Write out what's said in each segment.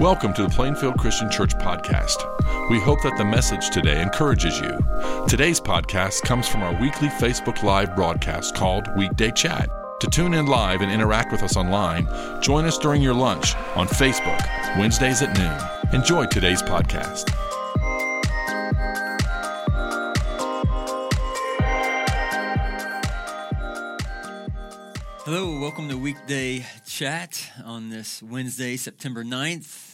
Welcome to the Plainfield Christian Church podcast. We hope that the message today encourages you. Today's podcast comes from our weekly Facebook Live broadcast called Weekday Chat. To tune in live and interact with us online, join us during your lunch on Facebook, Wednesdays at noon. Enjoy today's podcast. Hello, welcome to Weekday Chat on this Wednesday, September 9th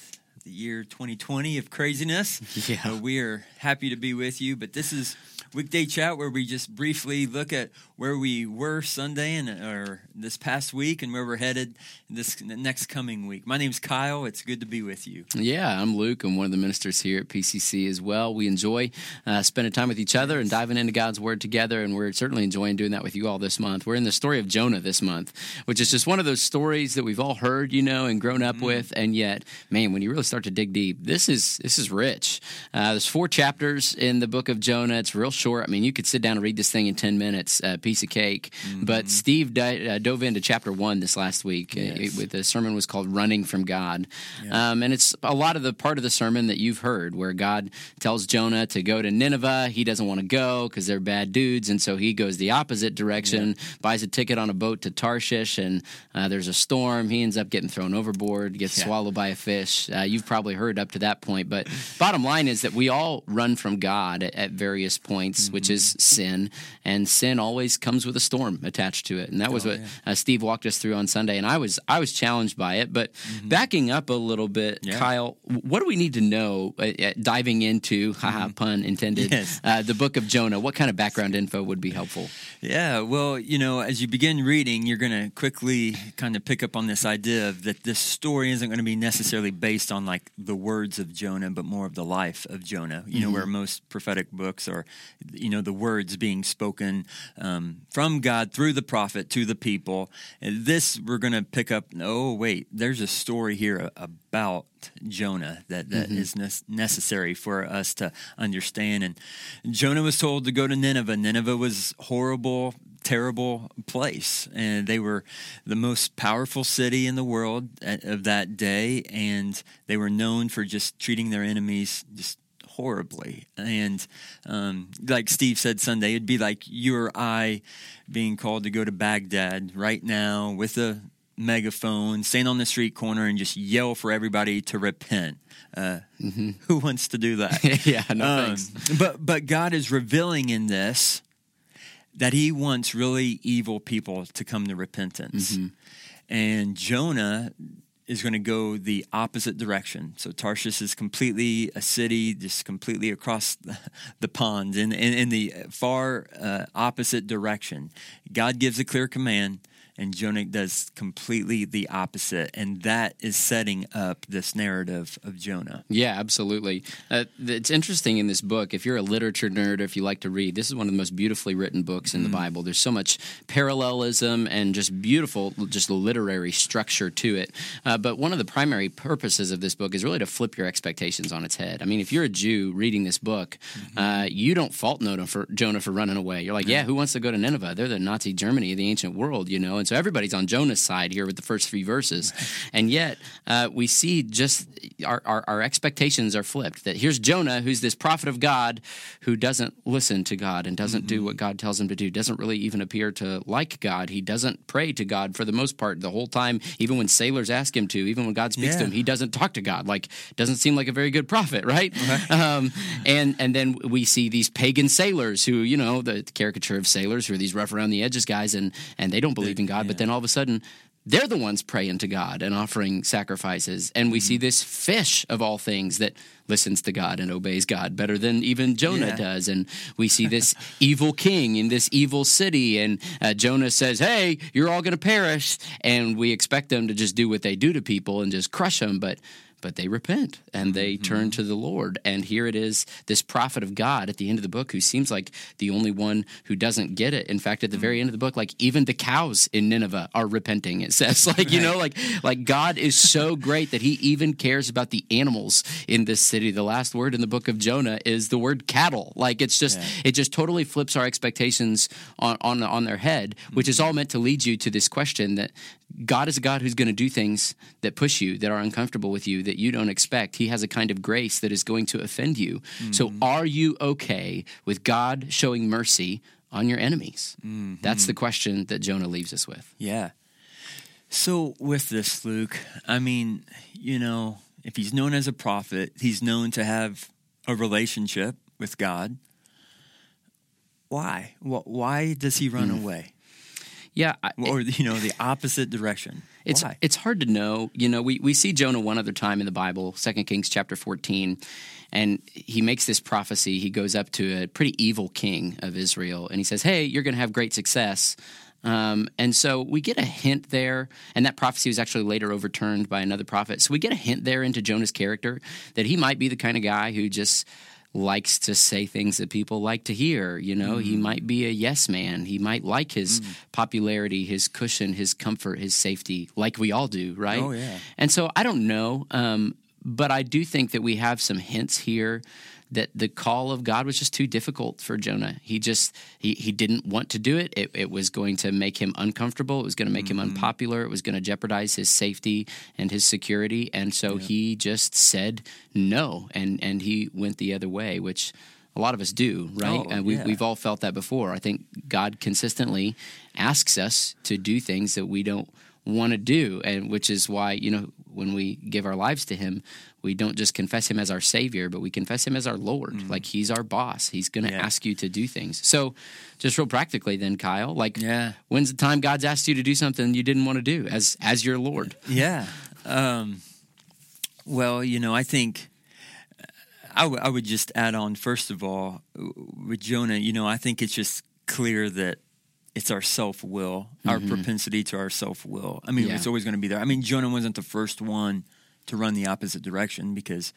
the year 2020 of craziness. Yeah. Uh, we are happy to be with you, but this is weekday chat where we just briefly look at where we were Sunday and or this past week and where we're headed this next coming week. My name's Kyle. It's good to be with you. Yeah, I'm Luke. I'm one of the ministers here at PCC as well. We enjoy uh, spending time with each other and diving into God's Word together, and we're certainly enjoying doing that with you all this month. We're in the story of Jonah this month, which is just one of those stories that we've all heard, you know, and grown up mm-hmm. with, and yet, man, when you really start to dig deep, this is this is rich. Uh, there's four chapters in the book of Jonah. It's real short. I mean, you could sit down and read this thing in ten minutes, a uh, piece of cake. Mm-hmm. But Steve di- uh, dove into chapter one this last week. Uh, yes. with the sermon was called "Running from God," yeah. um, and it's a lot of the part of the sermon that you've heard, where God tells Jonah to go to Nineveh. He doesn't want to go because they're bad dudes, and so he goes the opposite direction, yeah. buys a ticket on a boat to Tarshish, and uh, there's a storm. He ends up getting thrown overboard, gets yeah. swallowed by a fish. Uh, you've probably heard up to that point, but bottom line is that we all run from God at, at various points, mm-hmm. which is sin, and sin always comes with a storm attached to it, and that was oh, what yeah. uh, Steve walked us through on Sunday, and I was I was challenged by it. But mm-hmm. backing up a little bit, yeah. Kyle, what do we need to know? Uh, uh diving into, mm-hmm. haha, pun intended, yes. uh, the book of Jonah. What kind of background info would be helpful? Yeah, well, you know, as you begin reading, you're going to quickly kind of pick up on this idea of that this story isn't going to be necessarily based on like the words of Jonah, but more of the life of Jonah. You know, mm-hmm. where most prophetic books are, you know, the words being spoken um, from God through the prophet to the people. And this we're going to pick up. Oh, wait, there's a story here about Jonah that, that mm-hmm. is ne- necessary for us to understand. And Jonah was told to go to Nineveh. Nineveh was horrible, terrible place, and they were the most powerful city in the world of that day, and they were known for just treating their enemies just horribly. And um, like Steve said Sunday, it'd be like you or I being called to go to Baghdad right now with a megaphone, stand on the street corner, and just yell for everybody to repent. Uh, mm-hmm. Who wants to do that? yeah, no um, thanks. But but God is revealing in this that He wants really evil people to come to repentance. Mm-hmm. And Jonah is going to go the opposite direction. So Tarshish is completely a city, just completely across the, pond in, in, in, the far uh, opposite direction. God gives a clear command and Jonah does completely the opposite, and that is setting up this narrative of Jonah. Yeah, absolutely. Uh, it's interesting in this book. If you're a literature nerd, or if you like to read, this is one of the most beautifully written books in mm. the Bible. There's so much parallelism and just beautiful, just literary structure to it. Uh, but one of the primary purposes of this book is really to flip your expectations on its head. I mean, if you're a Jew reading this book, mm-hmm. uh, you don't fault Jonah for, Jonah for running away. You're like, yeah, who wants to go to Nineveh? They're the Nazi Germany of the ancient world, you know. And so everybody's on Jonah's side here with the first three verses. And yet, uh, we see just our, our, our, expectations are flipped. That here's Jonah, who's this prophet of God, who doesn't listen to God and doesn't mm-hmm. do what God tells him to do, doesn't really even appear to like God. He doesn't pray to God for the most part the whole time, even when sailors ask him to, even when God speaks yeah. to him, he doesn't talk to God. Like, doesn't seem like a very good prophet, right? Um, and, and then we see these pagan sailors who, you know, the caricature of sailors who are these rough around the edges guys, and, and they don't believe in God, yeah. but then all of a sudden they're the ones praying to God and offering sacrifices. And we mm-hmm. see this fish of all things that listens to God and obeys God better than even Jonah yeah. does. And we see this evil king in this evil city. And uh, Jonah says, Hey, you're all going to perish. And we expect them to just do what they do to people and just crush them. But but they repent and they mm-hmm. turn to the Lord. And here it is, this prophet of God at the end of the book who seems like the only one who doesn't get it. In fact, at the mm-hmm. very end of the book, like even the cows in Nineveh are repenting. It says, like, you know, like like God is so great that he even cares about the animals in this city, the last word in the book of Jonah is the word cattle. Like it's just Yeah. it just totally flips our expectations on on on their head, which is all meant to lead you to this question that God is a God who's going to do things that push you, that are uncomfortable with you, that you don't expect. He has a kind of grace that is going to offend you. So mm-hmm. are you okay with God showing mercy on your enemies? That's mm-hmm. the question that Jonah leaves us with. Yeah. So with this, Luke, I mean, you know, if he's known as a prophet, he's known to have a relationship with God. Why? Wh- Why does he run mm. away? Yeah, I, Or you know, the opposite direction? It's Why? it's hard to know. You know, we, we see Jonah one other time in the Bible, Second Kings chapter fourteen, and he makes this prophecy. He goes up to a pretty evil king of Israel, and he says, "Hey, you're going to have great success." Um, and so we get a hint there, and that prophecy was actually later overturned by another prophet. So we get a hint there into Jonah's character that he might be the kind of guy who just likes to say things that people like to hear. You know, he might be a yes man. He might like his popularity, his cushion, his comfort, his safety, like we all do, right? Oh, yeah. And so I don't know, um, but I do think that we have some hints here that the call of God was just too difficult for Jonah. He just he he didn't want to do it. It, it was going to make him uncomfortable. It was going to make him mm-hmm. unpopular. It was going to jeopardize his safety and his security. And so he just said no, and and he went the other way, which. A lot of us do, right? Oh, and we, yeah. we've all felt that before. I think God consistently asks us to do things that we don't want to do, and which is why you know when we give our lives to Him, we don't just confess Him as our Savior, but we confess Him as our Lord. Like He's our boss. He's going to Mm-hmm. Yeah. ask you to do things. So, just real practically, then, Kyle, like, Yeah. when's the time God's asked you to do something you didn't want to do as as your Lord? Yeah. Um, well, you know, I think I, w- I would just add on, first of all, with Jonah, you know, I think it's just clear that it's our self will, our propensity to our self will. I mean, Mm-hmm. Yeah. it's always going to be there. I mean, Jonah wasn't the first one to run the opposite direction because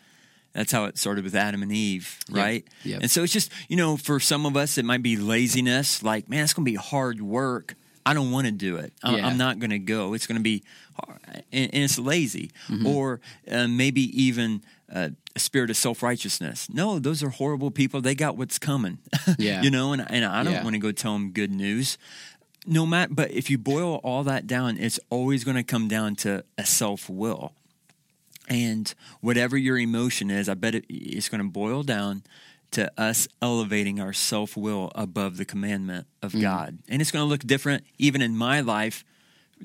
that's how it started with Adam and Eve, right? Yep. And so it's just, you know, for some of us, it might be laziness. Like, man, it's going to be hard work. I don't want to do it. I- Yeah. I'm not going to go. It's going to be hard. And, and it's lazy. Mm-hmm. Or uh, maybe even uh, a spirit of self righteousness. No, those are horrible people. They got what's coming. Yeah. you know, and, and I don't Yeah. want to go tell them good news. No matter, but if you boil all that down, it's always going to come down to a self will. And whatever your emotion is, I bet it, it's going to boil down to us elevating our self will above the commandment of God. And it's going to look different, even in my life,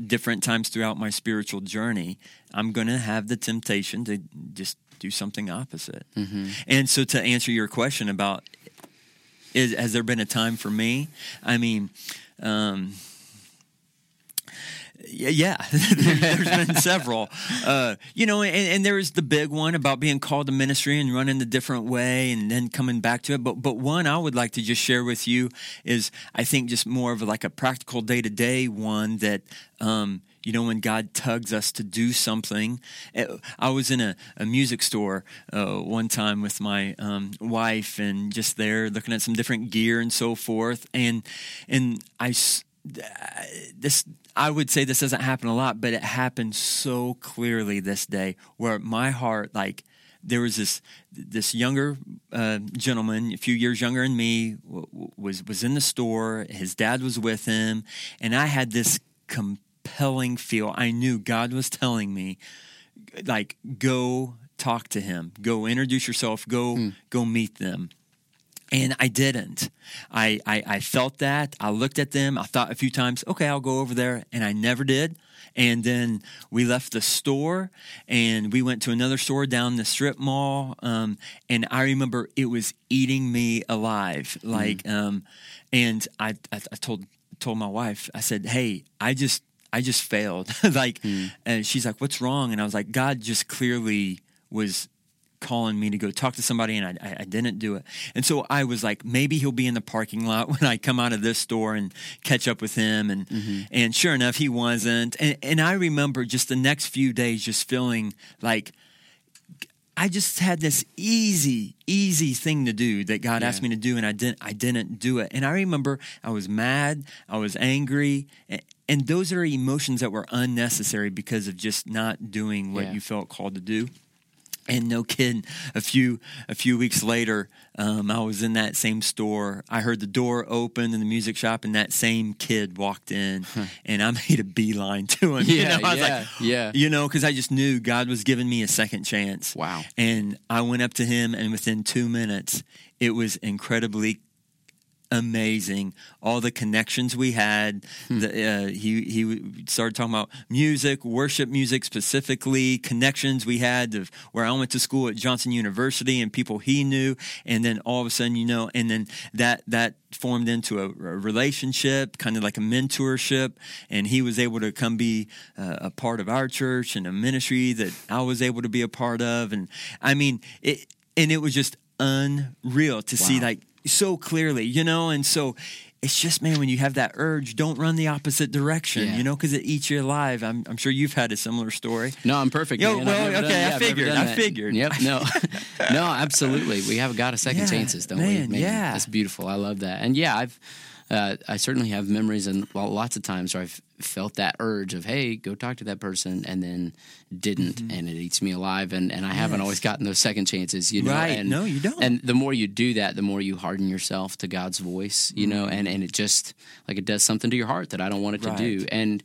different times throughout my spiritual journey. I'm going to have the temptation to just do something opposite. And so, to answer your question about is, has there been a time for me? I mean, um, yeah, yeah. There- there's been several. Uh, you know, and, and there is the big one about being called to ministry and running the different way and then coming back to it. But but one I would like to just share with you is I think just more of like a practical day to day one that um, you know when God tugs us to do something. Uh, I was in a, a music store uh, one time with my um, wife and just there looking at some different gear and so forth, and and I. this I would say this doesn't happen a lot, but it happened so clearly this day where my heart like there was this this younger uh, gentleman, a few years younger than me, w- was was in the store. His dad was with him, and I had this compelling feel. I knew God was telling me, like, go talk to him, go introduce yourself, go go meet them. And I didn't. I, I, I felt that. I looked at them. I thought a few times, okay, I'll go over there. And I never did. And then we left the store and we went to another store down the strip mall. Um, and I remember it was eating me alive. Like, um, and I, I, I told, told my wife, I said, hey, I just, I just failed. like, hmm. and she's like, what's wrong? And I was like, God just clearly was calling me to go talk to somebody and I, I, didn't do it. And so I was like, maybe he'll be in the parking lot when I come out of this store and catch up with him. And, mm-hmm. and sure enough, he wasn't. And, and I remember just the next few days just feeling like I just had this easy, easy thing to do that God asked me to do, and I didn't. I didn't do it. And I remember I was mad, I was angry, and, those are emotions that were unnecessary because of just not doing what Yeah. you felt called to do. And no kidding, a few a few weeks later, um, I was in that same store. I heard the door open in the music shop, and that same kid walked in, and I made a beeline to him. Yeah, you know? I was yeah, like, yeah. you know, because I just knew God was giving me a second chance. Wow. And I went up to him, and within two minutes, it was incredibly amazing. All the connections we had. Hmm. The, uh, he he started talking about music, worship music specifically, connections we had of where I went to school at Johnson University and people he knew, and then all of a sudden, you know, and then that that formed into a, a relationship, kind of like a mentorship, and he was able to come be uh, a part of our church and a ministry that I was able to be a part of, and I mean it, and it was just unreal to see like so clearly, you know, and so it's just man when you have that urge, don't run the opposite direction, Yeah. you know, because it eats you alive. I'm, I'm sure you've had a similar story. No, I'm perfect. Yo, man. well, okay, I figured, I that. figured. Yep. No, no, absolutely. We have got a second Yeah, chances, don't man, we? yeah. that's beautiful. I love that. And yeah, I've, uh, I certainly have memories and lots of times where I've felt that urge of, hey, go talk to that person, and then didn't, and it eats me alive. And and I haven't Mm-hmm. Always gotten those second chances, you know. Right. And, No, you don't. And the more you do that, the more you harden yourself to God's voice, you know, Mm-hmm. and and it just like it does something to your heart that I don't want it to do. And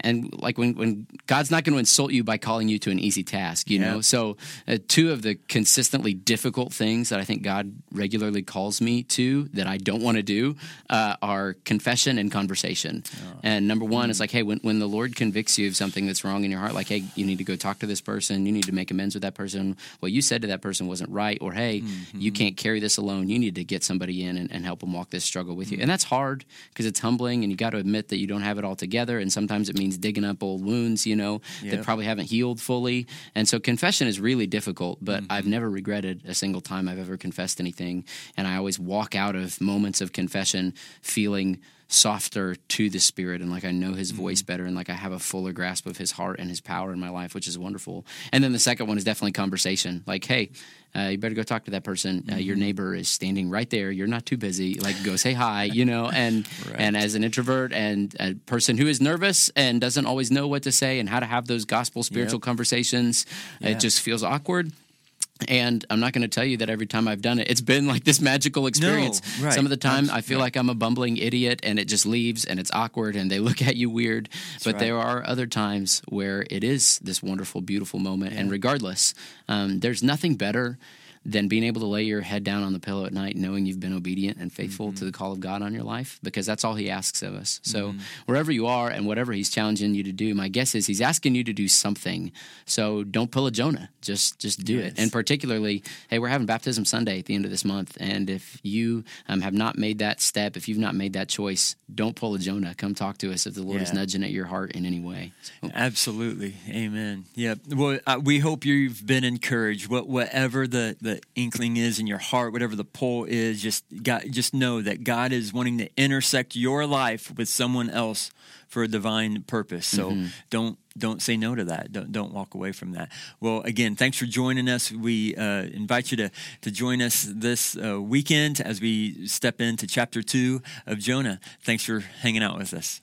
and like when when God's not going to insult you by calling you to an easy task, you know. So uh, two of the consistently difficult things that I think God regularly calls me to that I don't want to do uh, are confession and conversation. Oh. And number one Mm. is like, hey, when when the Lord convicts you of something that's wrong in your heart, like, hey, you need to go talk to this person. You need to make amends with that person. What you said to that person wasn't right, or hey, Mm-hmm. you can't carry this alone. You need to get somebody in and, and help them walk this struggle with you. And that's hard because it's humbling, and you got to admit that you don't have it all together. And sometimes it means digging up old wounds, you know, that probably haven't healed fully. And so confession is really difficult, but Mm-hmm. I've never regretted a single time I've ever confessed anything. And I always walk out of moments of confession feeling softer to the spirit and like I know his voice Mm-hmm. better and like I have a fuller grasp of his heart and his power in my life, which is wonderful. And then the second one is definitely conversation. Like, hey, uh, you better go talk to that person. Uh, Mm-hmm. your neighbor is standing right there. You're not too busy. Like, go say hi. You know. And and as an introvert and a person who is nervous and doesn't always know what to say and how to have those gospel spiritual Yep. conversations, Yeah. it just feels awkward. And I'm not going to tell you that every time I've done it, it's been like this magical experience. right. Some of the time, I feel right. like I'm a bumbling idiot, and it just leaves, and it's awkward, and they look at you weird. but right. there are other times where it is this wonderful, beautiful moment. And regardless, um, there's nothing better than being able to lay your head down on the pillow at night knowing you've been obedient and faithful Mm-hmm. to the call of God on your life because that's all he asks of us. So wherever you are and whatever he's challenging you to do, my guess is he's asking you to do something. So don't pull a Jonah. Just just do it. And particularly, hey, we're having baptism Sunday at the end of this month and if you um, have not made that step, if you've not made that choice, don't pull a Jonah. Come talk to us if the Lord is nudging at your heart in any way. So, Absolutely, Amen. Yeah. Well, uh, we hope you've been encouraged. What, whatever the, the inkling is in your heart, whatever the pull is, just God, just know that God is wanting to intersect your life with someone else for a divine purpose. So don't don't say no to that. Don't don't walk away from that. Well, again, thanks for joining us. We uh, invite you to to join us this uh, weekend as we step into chapter two of Jonah. Thanks for hanging out with us.